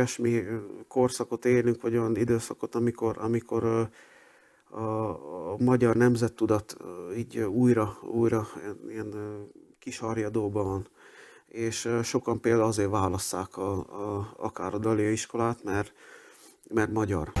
olyasmi korszakot élünk, vagy olyan időszakot, amikor, amikor a, a magyar nemzettudat így újra, újra ilyen kisarjadóban van. És sokan például azért válasszák a, a, akár a Dalia iskolát, mert, mert magyar.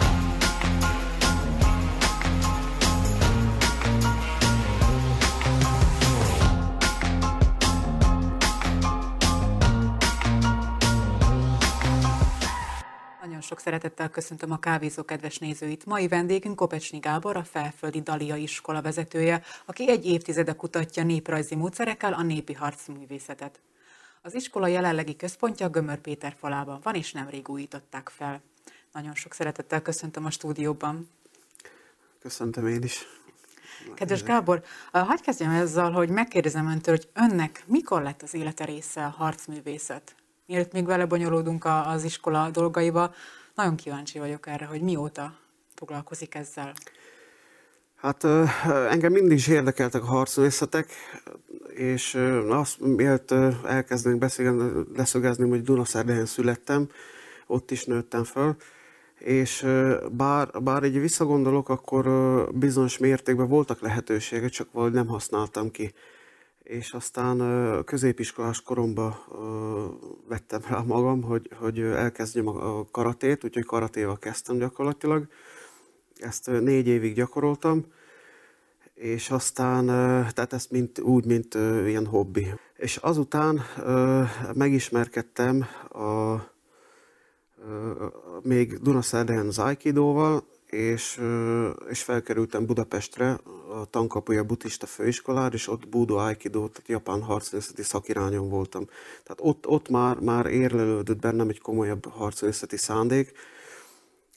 Sok szeretettel köszöntöm a kávézó kedves nézőit. Mai vendégünk Kopecsni Gábor, a Felföldi Dalia iskola vezetője, aki egy évtizede kutatja néprajzi módszerekkel a népi harcművészetet. Az iskola jelenlegi központja Gömör Péter falában van, és nemrég újították fel. Nagyon sok szeretettel köszöntöm a stúdióban. Köszöntöm én is. Kedves Gábor, hagyd kezdjem ezzel, hogy megkérdezem öntől, hogy önnek mikor lett az élete része a harcművészet? Mielőtt még vele bonyolódunk az iskola dolgaiba, nagyon kíváncsi vagyok erre, hogy mióta foglalkozik ezzel. Hát engem mindig is érdekeltek a harcművészetek, és azt miért elkezdenénk beszélni, leszögezni, hogy Dunaszerdehelyen születtem, ott is nőttem föl, és bár, bár így visszagondolok, akkor bizonyos mértékben voltak lehetőségek, csak valahogy nem használtam ki és aztán középiskolás koromban vettem rá magam, hogy, hogy elkezdjem a karatét, úgyhogy karatéval kezdtem gyakorlatilag. Ezt négy évig gyakoroltam, és aztán, tehát ezt mint, úgy, mint ilyen hobbi. És azután megismerkedtem a, még Dunaszerdehen az Aikidóval, és, és felkerültem Budapestre, a tankapuja buddhista főiskolára, és ott Budo Aikido, tehát japán harcművészeti szakirányon voltam. Tehát ott, ott már, már érlelődött bennem egy komolyabb harcművészeti szándék,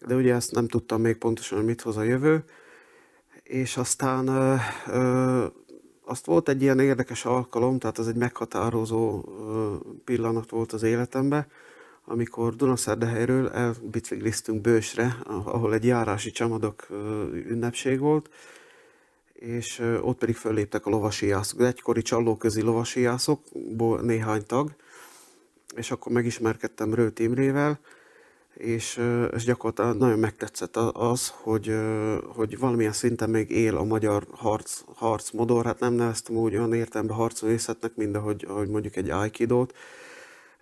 de ugye ezt nem tudtam még pontosan, hogy mit hoz a jövő. És aztán ö, ö, azt volt egy ilyen érdekes alkalom, tehát az egy meghatározó ö, pillanat volt az életemben, amikor Dunaszerdehelyről elbicikliztünk Bősre, ahol egy járási csamadok ünnepség volt, és ott pedig fölléptek a lovasiászok, egykori csallóközi lovasiászokból néhány tag, és akkor megismerkedtem Rőt Imrével, és, és gyakorlatilag nagyon megtetszett az, hogy, hogy valamilyen szinten még él a magyar harc, harcmodor, hát nem neveztem úgy olyan értelemben harcművészetnek, mint ahogy, ahogy mondjuk egy aikidót,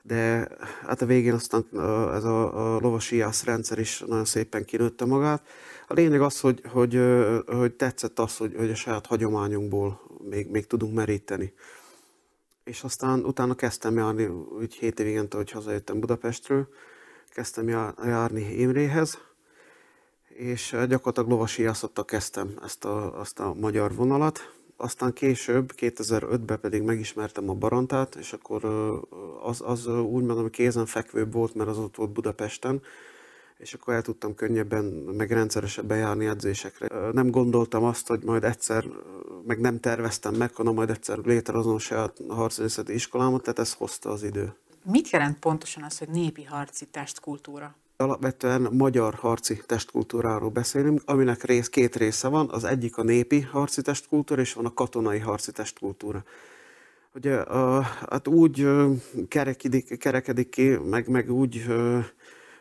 de hát a végén aztán ez a, a lovasiász rendszer is nagyon szépen kinőtte magát. A lényeg az, hogy, hogy, hogy tetszett az, hogy, hogy a saját hagyományunkból még, még tudunk meríteni. És aztán utána kezdtem járni, úgy hét évigente, hogy hazajöttem Budapestről, kezdtem járni Imréhez, és gyakorlatilag lovasiászattal kezdtem ezt a, azt a magyar vonalat, aztán később, 2005-ben pedig megismertem a Barantát, és akkor az, az úgy mondom, kézenfekvőbb volt, mert az ott volt Budapesten, és akkor el tudtam könnyebben, meg rendszeresebben járni edzésekre. Nem gondoltam azt, hogy majd egyszer, meg nem terveztem meg, hanem majd egyszer létrehozom saját harcművészeti iskolámat, tehát ez hozta az idő. Mit jelent pontosan az, hogy népi harci testkultúra? Alapvetően magyar harci testkultúráról beszélünk, aminek rész, két része van. Az egyik a népi harci testkultúra, és van a katonai harci testkultúra. Ugye, a, hát úgy kerekedik, kerekedik ki, meg, meg úgy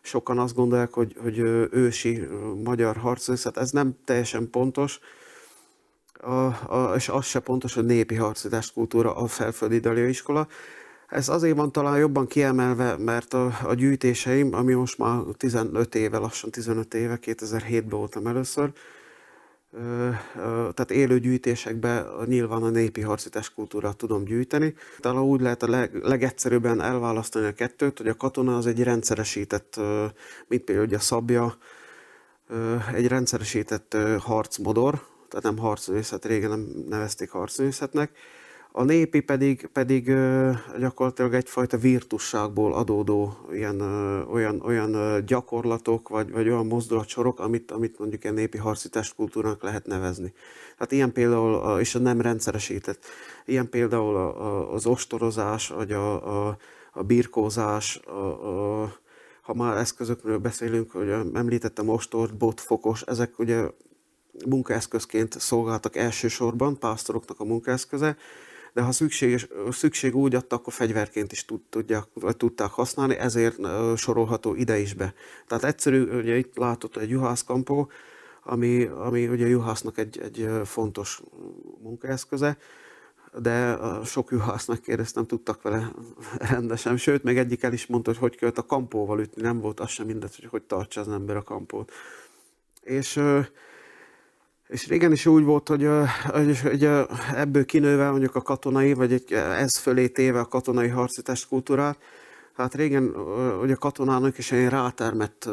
sokan azt gondolják, hogy, hogy ősi magyar harcművészet, ez nem teljesen pontos, a, a, és az se pontos, hogy népi harci testkultúra a felföldi iskola. Ez azért van talán jobban kiemelve, mert a, a gyűjtéseim, ami most már 15 éve, lassan 15 éve, 2007-ben voltam először, tehát élő gyűjtésekben nyilván a népi harci testkultúrát tudom gyűjteni. Talán úgy lehet a leg, legegyszerűbben elválasztani a kettőt, hogy a katona az egy rendszeresített, mint például ugye a szabja, egy rendszeresített harcmodor, tehát nem harcművészet, régen nem nevezték harcművészetnek, a népi pedig, pedig gyakorlatilag egyfajta virtusságból adódó ilyen, olyan, olyan gyakorlatok, vagy, vagy olyan mozdulatsorok, amit, amit mondjuk egy népi harci testkultúrának lehet nevezni. Tehát ilyen például, és a nem rendszeresített, ilyen például az ostorozás, vagy a, a, a birkózás, a, a, ha már eszközökről beszélünk, hogy említettem ostort, botfokos, ezek ugye munkaeszközként szolgáltak elsősorban, pásztoroknak a munkaeszköze, de ha szükség, szükség úgy adta, akkor fegyverként is tud, tudják, tudták használni, ezért sorolható ide is be. Tehát egyszerű, ugye itt látod egy juhászkampó, ami, ami ugye a juhásznak egy, egy fontos munkaeszköze, de sok juhász megkérdeztem, tudtak vele rendesen. Sőt, még egyik el is mondta, hogy hogy kellett a kampóval ütni, nem volt az sem mindegy, hogy hogy tartsa az ember a kampót. És, és régen is úgy volt, hogy, hogy, hogy ebből kinőve mondjuk a katonai, vagy egy, ez fölé téve a katonai harci testkultúrát, Hát régen ugye katonának is egy rátermett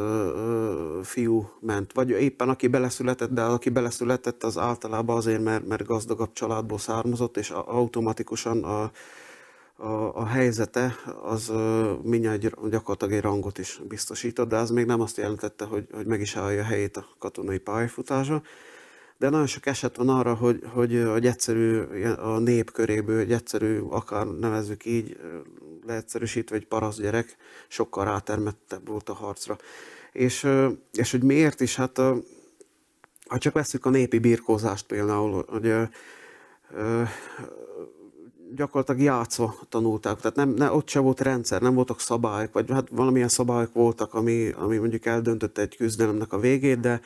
fiú ment, vagy éppen aki beleszületett, de aki beleszületett az általában azért, mert, mert gazdagabb családból származott, és automatikusan a, a, a helyzete az mindjárt gyakorlatilag egy rangot is biztosított, de az még nem azt jelentette, hogy, hogy meg is állja a helyét a katonai pályafutása. De nagyon sok eset van arra, hogy, hogy, hogy egyszerű a nép köréből, egy egyszerű, akár nevezzük így, leegyszerűsítve egy paraszt gyerek sokkal rátermettebb volt a harcra. És, és hogy miért is, hát ha csak veszük a népi birkózást például, hogy gyakorlatilag játszva tanulták, tehát nem, ne, ott se volt rendszer, nem voltak szabályok, vagy hát valamilyen szabályok voltak, ami, ami mondjuk eldöntötte egy küzdelemnek a végét, de,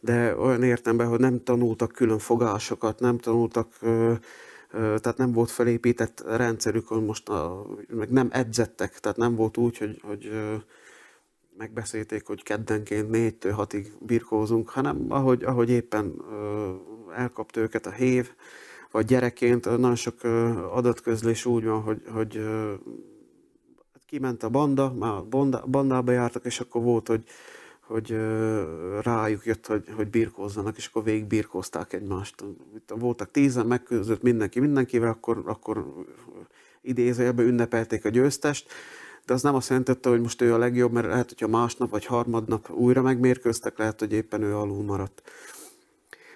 de olyan értemben, hogy nem tanultak külön fogásokat, nem tanultak tehát nem volt felépített rendszerük, hogy most a, meg nem edzettek, tehát nem volt úgy, hogy, hogy megbeszélték, hogy keddenként négytől hatig birkózunk, hanem ahogy, ahogy éppen elkapta őket a hév, vagy gyerekként nagyon sok adatközlés úgy van, hogy, hogy kiment a banda, már bandába jártak, és akkor volt, hogy hogy rájuk jött, hogy, hogy birkózzanak, és akkor végig birkózták egymást. Itt voltak tízen, megközött mindenki mindenkivel, akkor, akkor idézőjelben ünnepelték a győztest, de az nem azt jelentette, hogy most ő a legjobb, mert lehet, hogyha másnap vagy harmadnap újra megmérkőztek, lehet, hogy éppen ő alul maradt.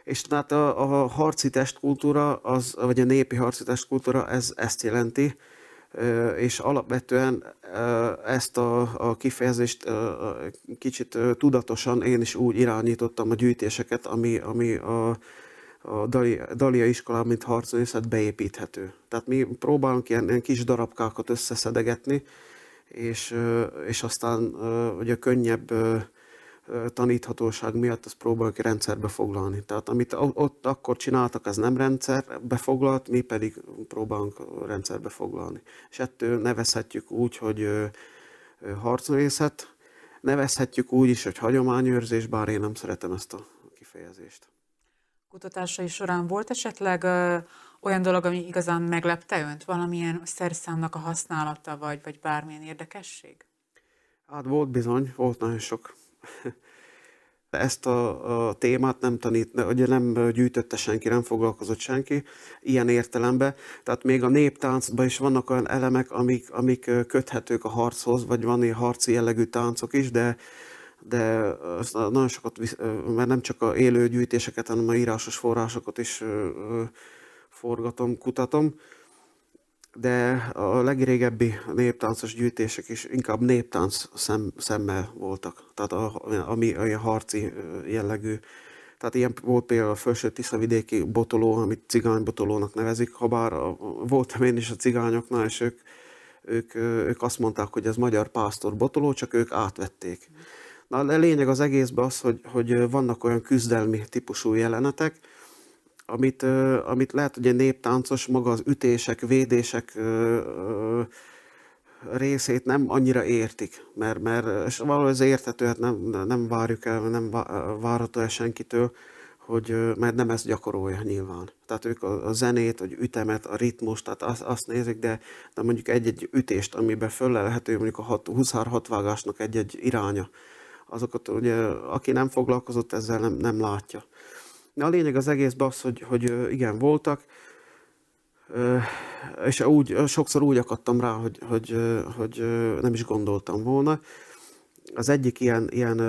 És tehát a, a harci testkultúra, az, vagy a népi harci testkultúra, ez ezt jelenti, és alapvetően ezt a, a kifejezést kicsit tudatosan én is úgy irányítottam a gyűjtéseket, ami, ami a, a Dalia, Dalia iskolában, mint harcművészet beépíthető. Tehát mi próbálunk ilyen, ilyen kis darabkákat összeszedegetni, és, és aztán ugye könnyebb taníthatóság miatt ezt próbáljuk rendszerbe foglalni. Tehát amit ott akkor csináltak, az nem rendszerbe foglalt, mi pedig próbálunk rendszerbe foglalni. És ettől nevezhetjük úgy, hogy harcművészet, nevezhetjük úgy is, hogy hagyományőrzés, bár én nem szeretem ezt a kifejezést. Kutatásai során volt esetleg ö, olyan dolog, ami igazán meglepte önt? Valamilyen szerszámnak a használata, vagy, vagy bármilyen érdekesség? Hát volt bizony, volt nagyon sok ezt a, a témát nem tanít, ugye nem gyűjtötte senki, nem foglalkozott senki ilyen értelemben. Tehát még a néptáncban is vannak olyan elemek, amik, amik köthetők a harchoz, vagy van ilyen harci jellegű táncok is, de de nagyon sokat, mert nem csak a élő gyűjtéseket, hanem a írásos forrásokat is forgatom, kutatom de a legrégebbi néptáncos gyűjtések is inkább néptánc szem, szemmel voltak, tehát a, ami olyan harci jellegű. Tehát ilyen volt például a felső Tiszavidéki botoló, amit cigánybotolónak nevezik, ha bár voltam én is a cigányoknál, és ők, ők, ők azt mondták, hogy ez magyar pásztor botoló, csak ők átvették. Na, a lényeg az egészben az, hogy, hogy vannak olyan küzdelmi típusú jelenetek, amit, amit lehet, hogy egy néptáncos maga az ütések, védések részét nem annyira értik, mert, mert és valahogy ez érthető, hát nem, nem várjuk el, nem várható el senkitől, hogy, mert nem ezt gyakorolja nyilván. Tehát ők a, a zenét, vagy ütemet, a ritmus, tehát azt, azt nézik, de, de mondjuk egy-egy ütést, amiben föllelhető mondjuk a 23 vágásnak egy-egy iránya, azokat ugye, aki nem foglalkozott ezzel, nem, nem látja. A lényeg az egészben az, hogy, hogy igen, voltak, és úgy, sokszor úgy akadtam rá, hogy, hogy, hogy nem is gondoltam volna. Az egyik ilyen, ilyen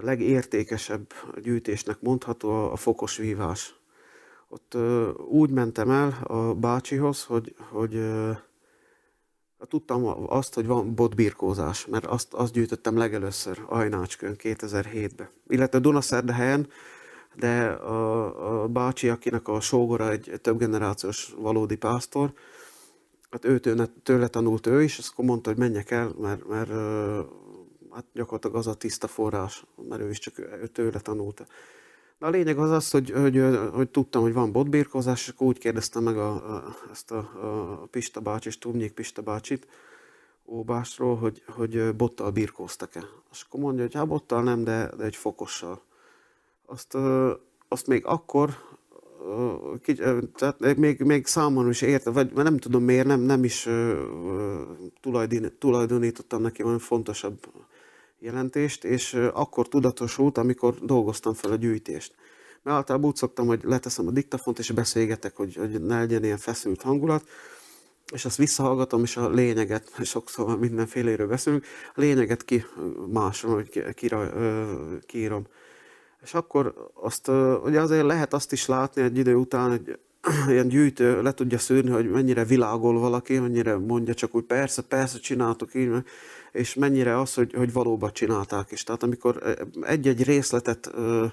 legértékesebb gyűjtésnek mondható a, a fokos vívás. Ott úgy mentem el a bácsihoz, hogy, hogy tudtam azt, hogy van botbirkózás, mert azt, azt gyűjtöttem legelőször Ajnácskön 2007-ben. Illetve Dunaszerdehelyen de a, a bácsi, akinek a sógora egy több generációs valódi pásztor, hát ő tőle, tőle tanult ő is, és akkor mondta, hogy menjek el, mert, mert hát gyakorlatilag az a tiszta forrás, mert ő is csak ő tőle tanulta. A lényeg az az, hogy, hogy, hogy tudtam, hogy van botbírkozás, és akkor úgy kérdeztem meg a, a, ezt a, a Pista bácsit, Tumnyék Pista bácsit, Óbásról, hogy, hogy bottal birkóztak-e. És akkor mondja, hogy hát bottal nem, de, de egy fokossal. Azt, azt még akkor, tehát még, még számon is érte, vagy nem tudom miért, nem, nem is tulajdonítottam neki olyan fontosabb jelentést, és akkor tudatosult, amikor dolgoztam fel a gyűjtést. Mert általában úgy szoktam, hogy leteszem a diktafont, és beszélgetek, hogy, hogy ne legyen ilyen feszült hangulat, és azt visszahallgatom, és a lényeget, sokszor mindenféléről beszélünk, a lényeget ki másom, hogy kiírom. És akkor azt, ugye azért lehet azt is látni egy idő után, hogy ilyen gyűjtő le tudja szűrni, hogy mennyire világol valaki, mennyire mondja csak úgy, persze, persze csináltok így, és mennyire az, hogy, hogy valóban csinálták is. Tehát amikor egy-egy részletet ö,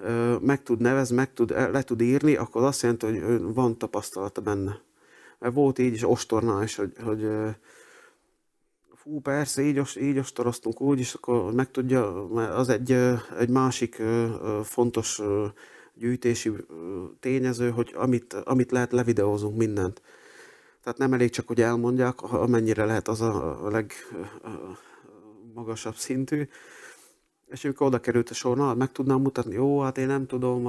ö, meg tud nevezni, meg tud, le tud írni, akkor azt jelenti, hogy van tapasztalata benne. Mert volt így is ostornál is, hogy, hogy fú, persze, így, így ostoroztunk úgy is, akkor meg tudja, mert az egy, egy másik fontos gyűjtési tényező, hogy amit, amit lehet, levideózunk mindent. Tehát nem elég csak, hogy elmondják, amennyire lehet az a legmagasabb szintű. És amikor oda került a sor, na, meg tudnám mutatni, jó, hát én nem tudom,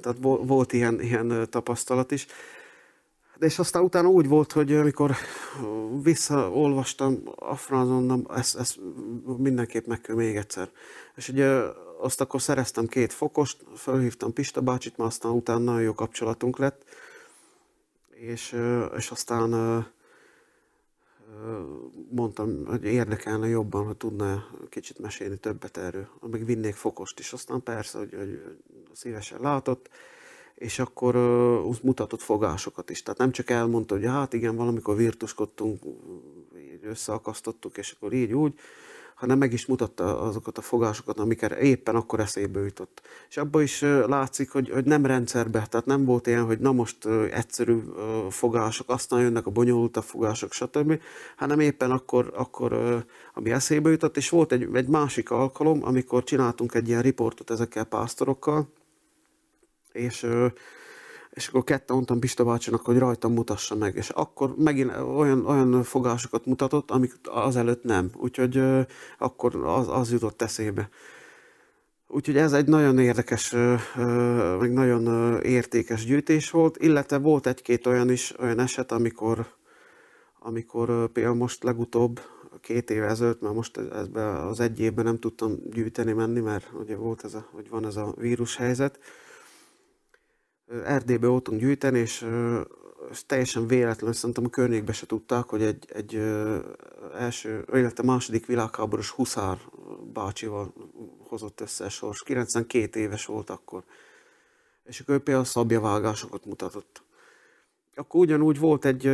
tehát volt ilyen, ilyen tapasztalat is. De és aztán utána úgy volt, hogy amikor visszaolvastam a franzon, ezt, ezt mindenképp meg kell még egyszer. És ugye azt akkor szereztem két fokost, felhívtam Pista bácsit, már aztán utána nagyon jó kapcsolatunk lett, és, és aztán mondtam, hogy érdekelne jobban, hogy tudna kicsit mesélni többet erről, meg vinnék fokost is. Aztán persze, hogy, hogy szívesen látott, és akkor uh, mutatott fogásokat is. Tehát nem csak elmondta, hogy hát igen, valamikor virtuskodtunk, így összeakasztottuk, és akkor így úgy, hanem meg is mutatta azokat a fogásokat, amiket éppen akkor eszébe jutott. És abban is látszik, hogy, hogy nem rendszerbe, tehát nem volt ilyen, hogy na most egyszerű fogások, aztán jönnek a bonyolultabb fogások, stb., hanem éppen akkor, akkor ami eszébe jutott, és volt egy, egy másik alkalom, amikor csináltunk egy ilyen riportot ezekkel pásztorokkal, és és akkor ketten mondtam Pista bácsinak, hogy rajtam mutassa meg, és akkor megint olyan, olyan fogásokat mutatott, amik azelőtt nem. Úgyhogy akkor az, az jutott eszébe. Úgyhogy ez egy nagyon érdekes, meg nagyon értékes gyűjtés volt, illetve volt egy-két olyan is, olyan eset, amikor, amikor például most legutóbb, két éve ezelőtt, mert most ezben az egy évben nem tudtam gyűjteni menni, mert ugye volt ez a, hogy van ez a vírushelyzet, Erdélybe voltunk gyűjteni, és, és teljesen véletlenül szerintem a környékbe se tudták, hogy egy, egy első, illetve második világháborús huszár bácsival hozott össze a sors. 92 éves volt akkor. És akkor ő például szabjavágásokat mutatott. Akkor ugyanúgy volt egy,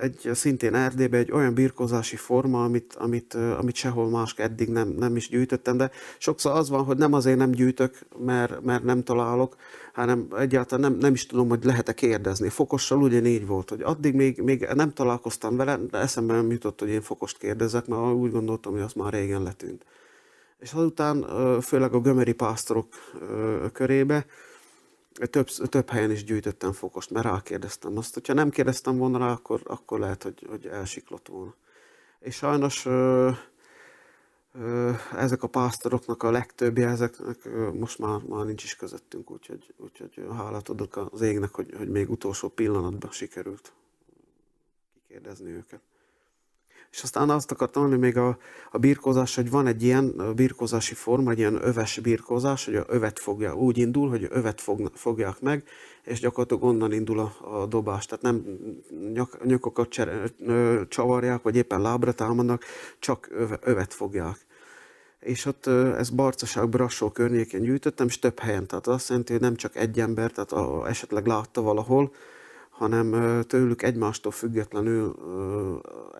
egy szintén Erdélyben egy olyan birkozási forma, amit, amit, amit sehol más eddig nem, nem is gyűjtöttem, de sokszor az van, hogy nem azért nem gyűjtök, mert, mert nem találok, hanem egyáltalán nem, nem is tudom, hogy lehet-e kérdezni. Fokossal ugyanígy volt, hogy addig még, még nem találkoztam vele, de eszembe nem jutott, hogy én fokost kérdezek, mert úgy gondoltam, hogy az már régen letűnt. És azután, főleg a gömeri pásztorok körébe, több, több helyen is gyűjtöttem fokost, mert rákérdeztem azt. Hogyha nem kérdeztem volna rá, akkor, akkor lehet, hogy, hogy elsiklott volna. És sajnos ö, ö, ezek a pásztoroknak a legtöbbje, ezeknek ö, most már, már nincs is közöttünk, úgyhogy, úgyhogy hálát adok az égnek, hogy, hogy még utolsó pillanatban sikerült kikérdezni őket. És aztán azt akartam mondani még a, a birkózás, hogy van egy ilyen birkózási forma, egy ilyen öves birkózás, hogy a övet fogja, úgy indul, hogy övet fog, fogják meg, és gyakorlatilag onnan indul a, a dobás. Tehát nem nyak, nyakokat cser, ö, csavarják, vagy éppen lábra támadnak, csak öve, övet fogják. És ott ez Barcaság, Brassó környékén gyűjtöttem, és több helyen. Tehát azt jelenti, hogy nem csak egy ember, tehát a, esetleg látta valahol, hanem tőlük egymástól függetlenül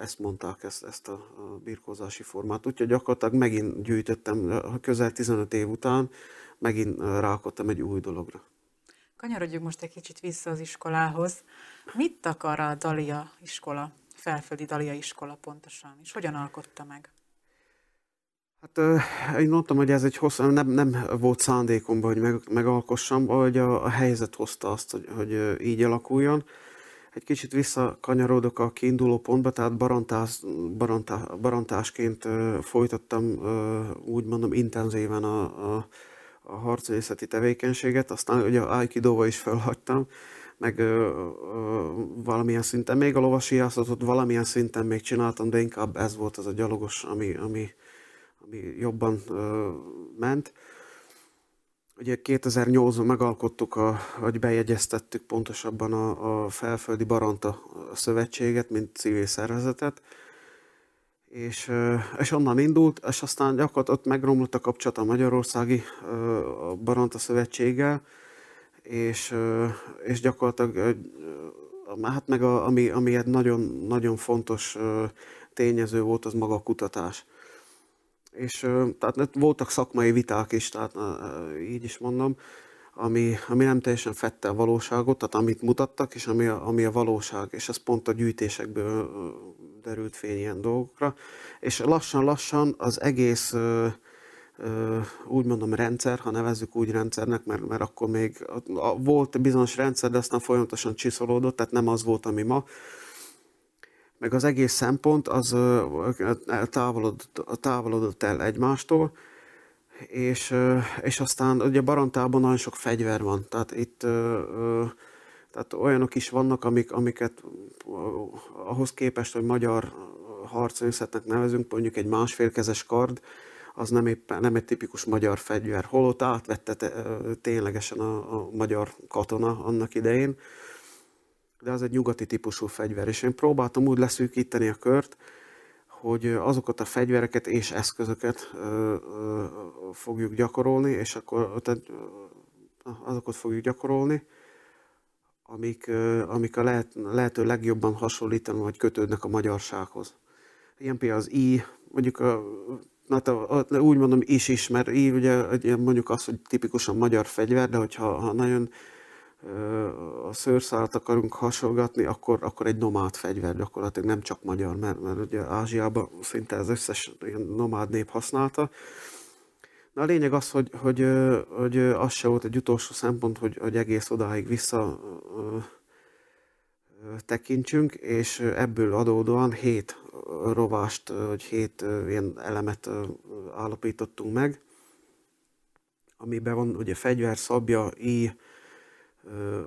ezt mondták, ezt, ezt a birkózási formát. Úgyhogy gyakorlatilag megint gyűjtöttem közel 15 év után, megint rákodtam egy új dologra. Kanyarodjunk most egy kicsit vissza az iskolához. Mit akar a Dalia iskola, felföldi Dalia iskola pontosan, és hogyan alkotta meg? Hát én mondtam, hogy ez egy hosszú, nem, nem volt szándékomban, hogy meg, megalkossam, hogy a, a helyzet hozta azt, hogy, hogy így alakuljon. Egy kicsit visszakanyarodok a kiinduló pontba, tehát barantás, barantás, barantásként folytattam úgy mondom intenzíven a, a, a harcészeti tevékenységet, aztán ugye a Aikido-val is felhagytam, meg ö, ö, valamilyen szinten, még a lovasiászatot valamilyen szinten még csináltam, de inkább ez volt az a gyalogos, ami, ami, ami jobban ment. Ugye 2008-ban megalkottuk, a, hogy bejegyeztettük pontosabban a, a Felföldi Baranta Szövetséget, mint civil szervezetet, és, és onnan indult, és aztán gyakorlatilag ott megromlott a kapcsolat a Magyarországi a Baranta Szövetséggel, és, és gyakorlatilag hát meg a, ami, ami egy nagyon, nagyon fontos tényező volt, az maga a kutatás. És tehát voltak szakmai viták is, tehát így is mondom, ami, ami nem teljesen fette a valóságot, tehát amit mutattak, és ami a, ami a valóság, és ez pont a gyűjtésekből derült fény ilyen dolgokra. És lassan-lassan az egész úgy mondom rendszer, ha nevezzük úgy rendszernek, mert, mert akkor még volt bizonyos rendszer, de aztán folyamatosan csiszolódott, tehát nem az volt, ami ma. Meg az egész szempont az távolodott, távolodott el egymástól, és, és aztán ugye Barantában nagyon sok fegyver van, tehát itt tehát olyanok is vannak, amik, amiket ahhoz képest, hogy magyar harcműszetnek nevezünk, mondjuk egy másfélkezes kard, az nem, éppen, nem egy tipikus magyar fegyver, holott átvette te, ténylegesen a, a magyar katona annak idején, de az egy nyugati típusú fegyver, és én próbáltam úgy leszűkíteni a kört, hogy azokat a fegyvereket és eszközöket ö, ö, fogjuk gyakorolni, és akkor tehát, azokat fogjuk gyakorolni, amik, ö, amik a lehet, lehető legjobban hasonlítanak, vagy kötődnek a magyarsághoz. Ilyen például az I, mondjuk a, hát a, a, úgy mondom is is, mert I ugye mondjuk az, hogy tipikusan magyar fegyver, de hogyha ha nagyon a szőrszálat akarunk hasonlgatni, akkor, akkor egy nomád fegyver gyakorlatilag, nem csak magyar, mert, mert ugye Ázsiában szinte az összes ilyen nomád nép használta. Na a lényeg az, hogy, hogy, hogy az se volt egy utolsó szempont, hogy, hogy egész odáig vissza tekintsünk, és ebből adódóan hét rovást, vagy hét ilyen elemet állapítottunk meg, amiben van ugye fegyver, szabja, íj,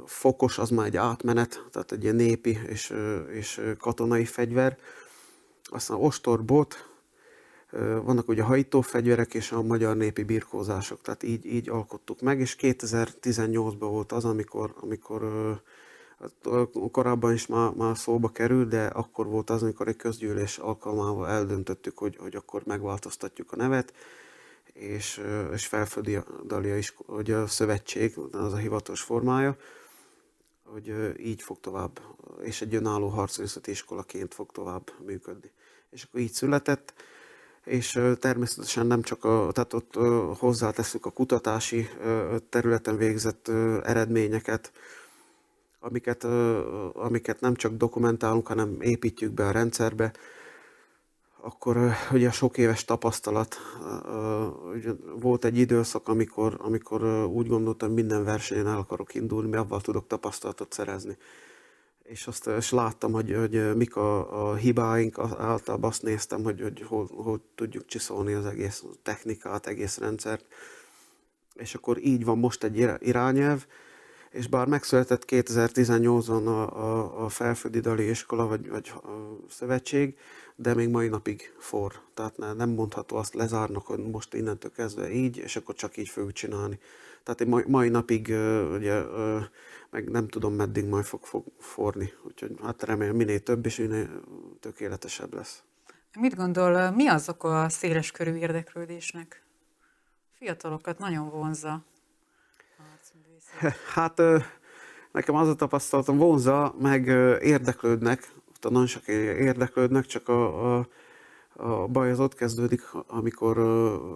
fokos az már egy átmenet, tehát egy ilyen népi és, és katonai fegyver. Aztán ostorbot, vannak ugye hajtó fegyverek és a magyar népi birkózások, tehát így, így alkottuk meg, és 2018-ban volt az, amikor, amikor hát, korábban is már, már szóba került, de akkor volt az, amikor egy közgyűlés alkalmával eldöntöttük, hogy, hogy akkor megváltoztatjuk a nevet, és, és felföldi Dalia is, hogy a szövetség, az a hivatalos formája, hogy így fog tovább, és egy önálló harcművészeti iskolaként fog tovább működni. És akkor így született, és természetesen nem csak a, tehát ott hozzáteszünk a kutatási területen végzett eredményeket, amiket, amiket nem csak dokumentálunk, hanem építjük be a rendszerbe, akkor ugye sok éves tapasztalat, ugye volt egy időszak, amikor, amikor úgy gondoltam, minden versenyen el akarok indulni, mert avval tudok tapasztalatot szerezni. És azt és láttam, hogy, hogy mik a, a hibáink, általában azt néztem, hogy, hogy hol, hol tudjuk csiszolni az egész technikát, egész rendszert. És akkor így van most egy irányelv, és bár megszületett 2018-ban a, a, a Felföldi Dali Iskola vagy, vagy a szövetség, de még mai napig for. Tehát nem mondható azt lezárnak, hogy most innentől kezdve így, és akkor csak így fogjuk csinálni. Tehát mai, mai napig ugye, meg nem tudom meddig majd fog, fog forni. Úgyhogy hát remélem minél több és minél tökéletesebb lesz. Mit gondol, mi az oka a széles körű érdeklődésnek? Fiatalokat nagyon vonza. Hát nekem az a tapasztalatom vonza, meg érdeklődnek, nagyon sok érdeklődnek, csak a, a, A baj az ott kezdődik, amikor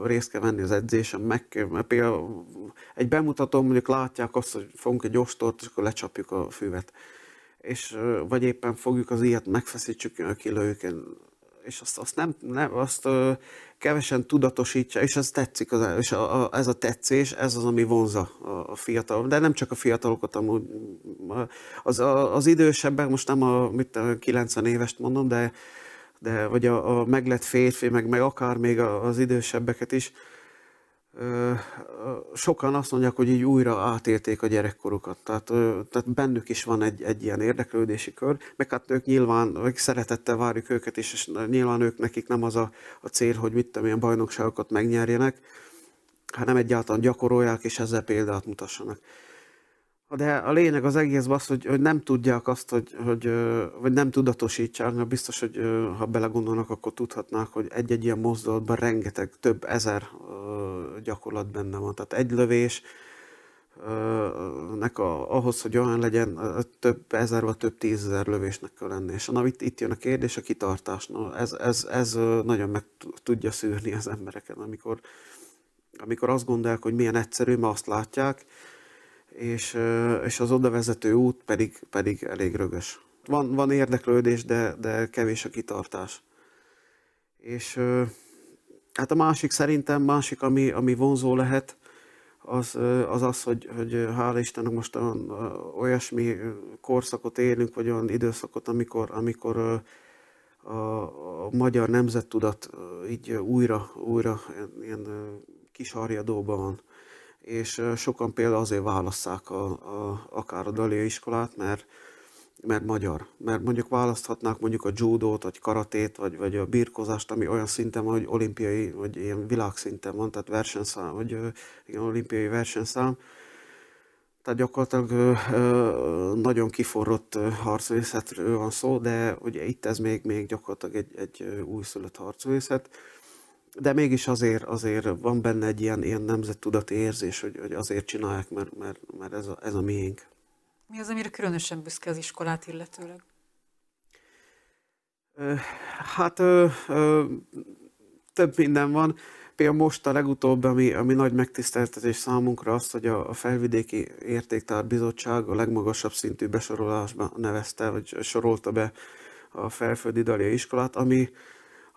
részt kell venni az edzésen, meg mert például egy bemutató mondjuk látják azt, hogy fogunk egy ostort, és akkor lecsapjuk a füvet. És vagy éppen fogjuk az ilyet, megfeszítsük, kilőjük, és azt, azt, nem, nem, azt kevesen tudatosítja, és ez tetszik, az, és a, a, ez a tetszés, ez az, ami vonza a, a fiatal, de nem csak a fiatalokat, amúgy az, a, az idősebbek, most nem a, mit, a 90 évest mondom, de, de vagy a, a meglett férfi, meg, meg akár még az idősebbeket is, sokan azt mondják, hogy így újra átélték a gyerekkorukat. Tehát, tehát bennük is van egy, egy ilyen érdeklődési kör, meg hát ők nyilván, meg szeretettel várjuk őket is, és nyilván ők nekik nem az a, a cél, hogy mit tudom, ilyen bajnokságokat megnyerjenek, hanem egyáltalán gyakorolják, és ezzel példát mutassanak. De a lényeg az egész az, hogy, hogy nem tudják azt, hogy, hogy, vagy nem tudatosítsák, mert biztos, hogy ha belegondolnak, akkor tudhatnák, hogy egy-egy ilyen mozdulatban rengeteg, több ezer gyakorlat benne van. Tehát egy lövés, nek a, ahhoz, hogy olyan legyen, több ezer vagy több tízezer lövésnek kell lenni. És na, itt, itt jön a kérdés, a kitartás. Na, ez, ez, ez nagyon meg tudja szűrni az embereket, amikor, amikor azt gondolják, hogy milyen egyszerű, mert azt látják, és, és az oda vezető út pedig, pedig elég rögös. Van, van érdeklődés, de, de kevés a kitartás. És hát a másik szerintem, másik, ami, ami vonzó lehet, az az, az hogy, hogy hála Istennek most olyan, olyasmi korszakot élünk, vagy olyan időszakot, amikor, amikor a, a magyar nemzettudat így újra, újra ilyen kisarjadóban van és sokan például azért válasszák a, a, akár a Dalia iskolát, mert, mert magyar. Mert mondjuk választhatnák mondjuk a judót, vagy karatét, vagy, vagy a birkozást, ami olyan szinten van, hogy olimpiai, vagy ilyen világszinten van, tehát versenyszám, vagy igen, olimpiai versenyszám. Tehát gyakorlatilag nagyon kiforrott harcművészetről van szó, de ugye itt ez még, még gyakorlatilag egy, egy újszülött harcművészet de mégis azért, azért van benne egy ilyen, ilyen nemzettudati érzés, hogy, hogy azért csinálják, mert, mert, mert ez, a, ez a miénk. Mi az, amire különösen büszke az iskolát illetőleg? Hát ö, ö, több minden van. Például most a legutóbb, ami, ami nagy megtiszteltetés számunkra az, hogy a, a Felvidéki Értéktár Bizottság a legmagasabb szintű besorolásba nevezte, vagy sorolta be a Felföldi Dalia iskolát, ami,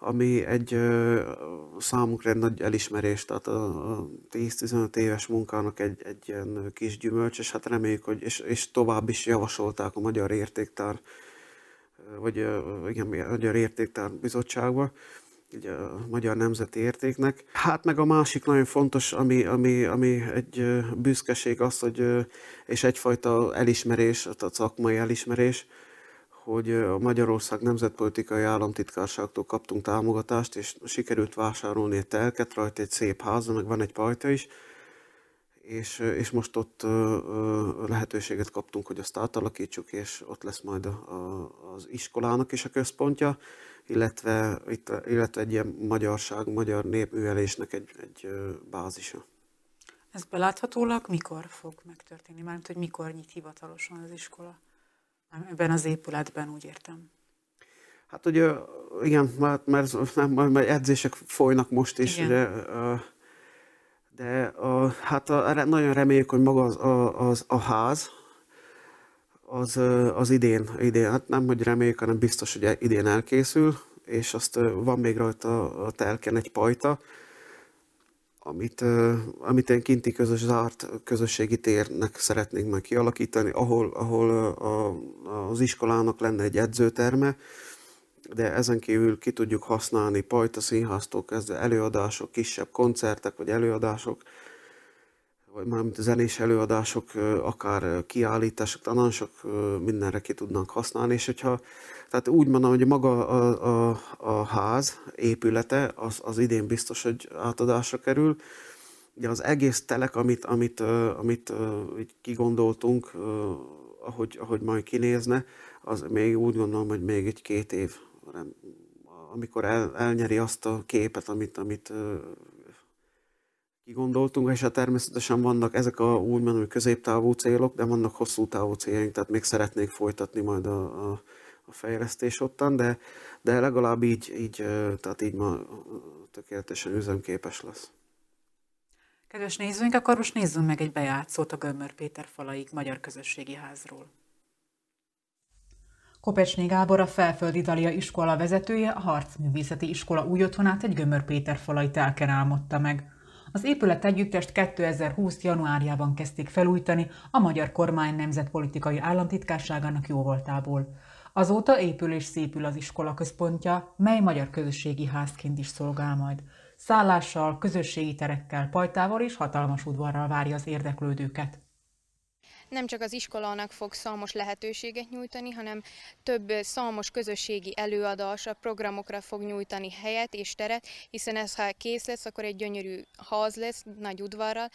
ami egy számunkra egy nagy elismerés, tehát a 10-15 éves munkának egy, egy ilyen kis gyümölcs, és hát reméljük, hogy és, és tovább is javasolták a Magyar Értéktár, vagy igen, a Magyar Értéktár Bizottságba, ugye a Magyar Nemzeti Értéknek. Hát meg a másik nagyon fontos, ami, ami, ami egy büszkeség az, hogy, és egyfajta elismerés, a szakmai elismerés, hogy a Magyarország Nemzetpolitikai Államtitkárságtól kaptunk támogatást, és sikerült vásárolni egy telket, rajta egy szép ház, meg van egy pajta is, és, és most ott lehetőséget kaptunk, hogy azt átalakítsuk, és ott lesz majd a, a, az iskolának is a központja, illetve, itt, illetve egy ilyen magyarság, magyar népművelésnek egy, egy bázisa. Ez beláthatólag mikor fog megtörténni? Mármint, hogy mikor nyit hivatalosan az iskola? Ebben az épületben, úgy értem. Hát ugye, igen, mert, mert, mert edzések folynak most is, igen. de, de a, hát a, nagyon reméljük, hogy maga az, a, az, a ház, az, az idén, idén, hát nem, hogy reméljük, hanem biztos, hogy idén elkészül, és azt van még rajta a telken egy pajta, amit, amit én kinti közös zárt közösségi térnek szeretnénk meg kialakítani, ahol, ahol a, az iskolának lenne egy edzőterme, de ezen kívül ki tudjuk használni Pajta Színháztól kezdve előadások, kisebb koncertek vagy előadások, vagy mármint zenés előadások, akár kiállítások, tehát nagyon sok mindenre ki tudnánk használni, és hogyha, tehát úgy mondom, hogy maga a, a, a ház épülete, az, az idén biztos, hogy átadásra kerül, de az egész telek, amit, amit, amit kigondoltunk, ahogy, ahogy majd kinézne, az még úgy gondolom, hogy még egy két év, amikor el, elnyeri azt a képet, amit, amit kigondoltunk, és hát természetesen vannak ezek a úgymond középtávú célok, de vannak hosszú távú céljaink, tehát még szeretnék folytatni majd a, a, a fejlesztés ottan, de, de legalább így, így, tehát így ma tökéletesen üzemképes lesz. Kedves nézőink, akkor most nézzünk meg egy bejátszót a Gömmör Péter falaik Magyar Közösségi Házról. Kopecsné Gábor, a Felföldi Dalia iskola vezetője, a Harcművészeti Iskola új otthonát egy Gömör Péter falai telken álmodta meg. Az épület együttest 2020. januárjában kezdték felújítani a magyar kormány nemzetpolitikai államtitkárságának jóvoltából. Azóta épül és szépül az iskola központja, mely magyar közösségi házként is szolgál majd. Szállással, közösségi terekkel, pajtával és hatalmas udvarral várja az érdeklődőket nem csak az iskolának fog szalmos lehetőséget nyújtani, hanem több szalmos közösségi előadás, a programokra fog nyújtani helyet és teret, hiszen ez ha kész lesz, akkor egy gyönyörű ház lesz, nagy udvarral,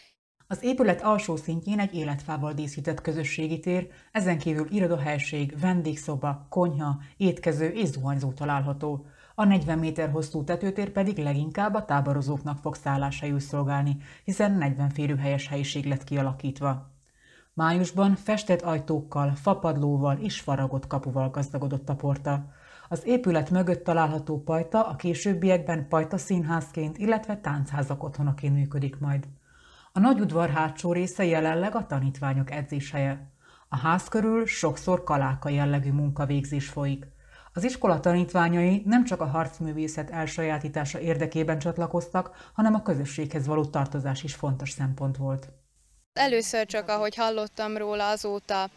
az épület alsó szintjén egy életfával díszített közösségi tér, ezen kívül irodahelység, vendégszoba, konyha, étkező és zuhanyzó található. A 40 méter hosszú tetőtér pedig leginkább a táborozóknak fog szálláshelyül szolgálni, hiszen 40 férőhelyes helyiség lett kialakítva. Májusban festett ajtókkal, fapadlóval és faragott kapuval gazdagodott a porta. Az épület mögött található pajta a későbbiekben pajta színházként, illetve táncházak otthonaként működik majd. A nagy udvar hátsó része jelenleg a tanítványok edzéshelye. A ház körül sokszor kaláka jellegű munkavégzés folyik. Az iskola tanítványai nem csak a harcművészet elsajátítása érdekében csatlakoztak, hanem a közösséghez való tartozás is fontos szempont volt. Először csak, ahogy hallottam róla azóta,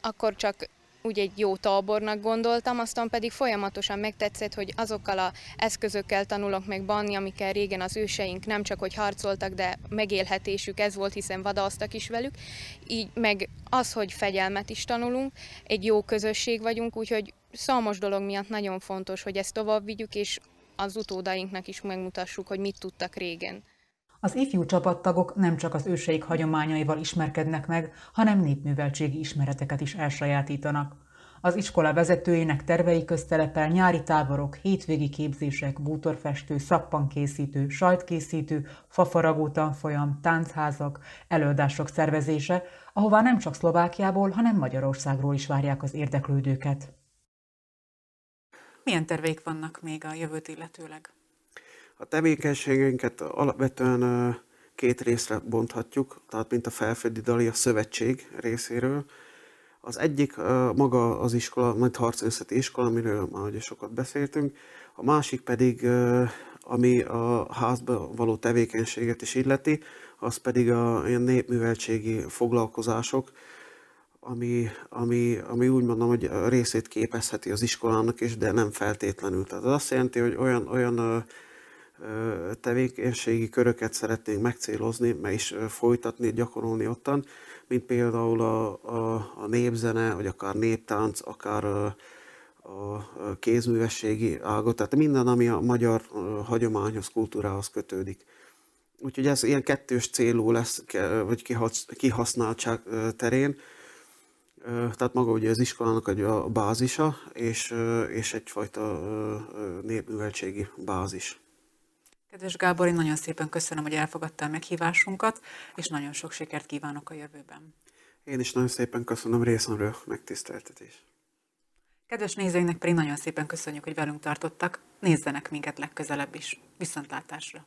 akkor csak úgy egy jó tábornak gondoltam, aztán pedig folyamatosan megtetszett, hogy azokkal a eszközökkel tanulok meg banni, amikkel régen az őseink nem csak hogy harcoltak, de megélhetésük ez volt, hiszen vadasztak is velük. Így meg az, hogy fegyelmet is tanulunk, egy jó közösség vagyunk, úgyhogy számos dolog miatt nagyon fontos, hogy ezt tovább vigyük, és az utódainknak is megmutassuk, hogy mit tudtak régen. Az ifjú csapattagok nem csak az őseik hagyományaival ismerkednek meg, hanem népműveltségi ismereteket is elsajátítanak. Az iskola vezetőinek tervei köztelepel nyári táborok, hétvégi képzések, bútorfestő, szappankészítő, sajtkészítő, fafaragó tanfolyam, táncházak, előadások szervezése, ahová nem csak Szlovákiából, hanem Magyarországról is várják az érdeklődőket. Milyen terveik vannak még a jövőt illetőleg? A tevékenységünket alapvetően két részre bonthatjuk, tehát mint a Felföldi Dalia Szövetség részéről. Az egyik maga az iskola, majd harcészeti iskola, amiről már ugye sokat beszéltünk, a másik pedig, ami a házba való tevékenységet is illeti, az pedig a ilyen népműveltségi foglalkozások, ami, ami, ami úgy mondom, hogy részét képezheti az iskolának is, de nem feltétlenül. Tehát az azt jelenti, hogy olyan, olyan tevékenységi köröket szeretnénk megcélozni, meg is folytatni, gyakorolni ottan, mint például a, a, a népzene, vagy akár néptánc, akár a, a kézművességi ágot, tehát minden, ami a magyar hagyományhoz, kultúrához kötődik. Úgyhogy ez ilyen kettős célú lesz, vagy kihasználtság terén. Tehát maga ugye az iskolának a bázisa, és, és egyfajta népműveltségi bázis. Kedves Gábor, én nagyon szépen köszönöm, hogy elfogadtál meghívásunkat, és nagyon sok sikert kívánok a jövőben. Én is nagyon szépen köszönöm részemről megtiszteltetés. Kedves nézőinknek pedig nagyon szépen köszönjük, hogy velünk tartottak. Nézzenek minket legközelebb is. Viszontlátásra!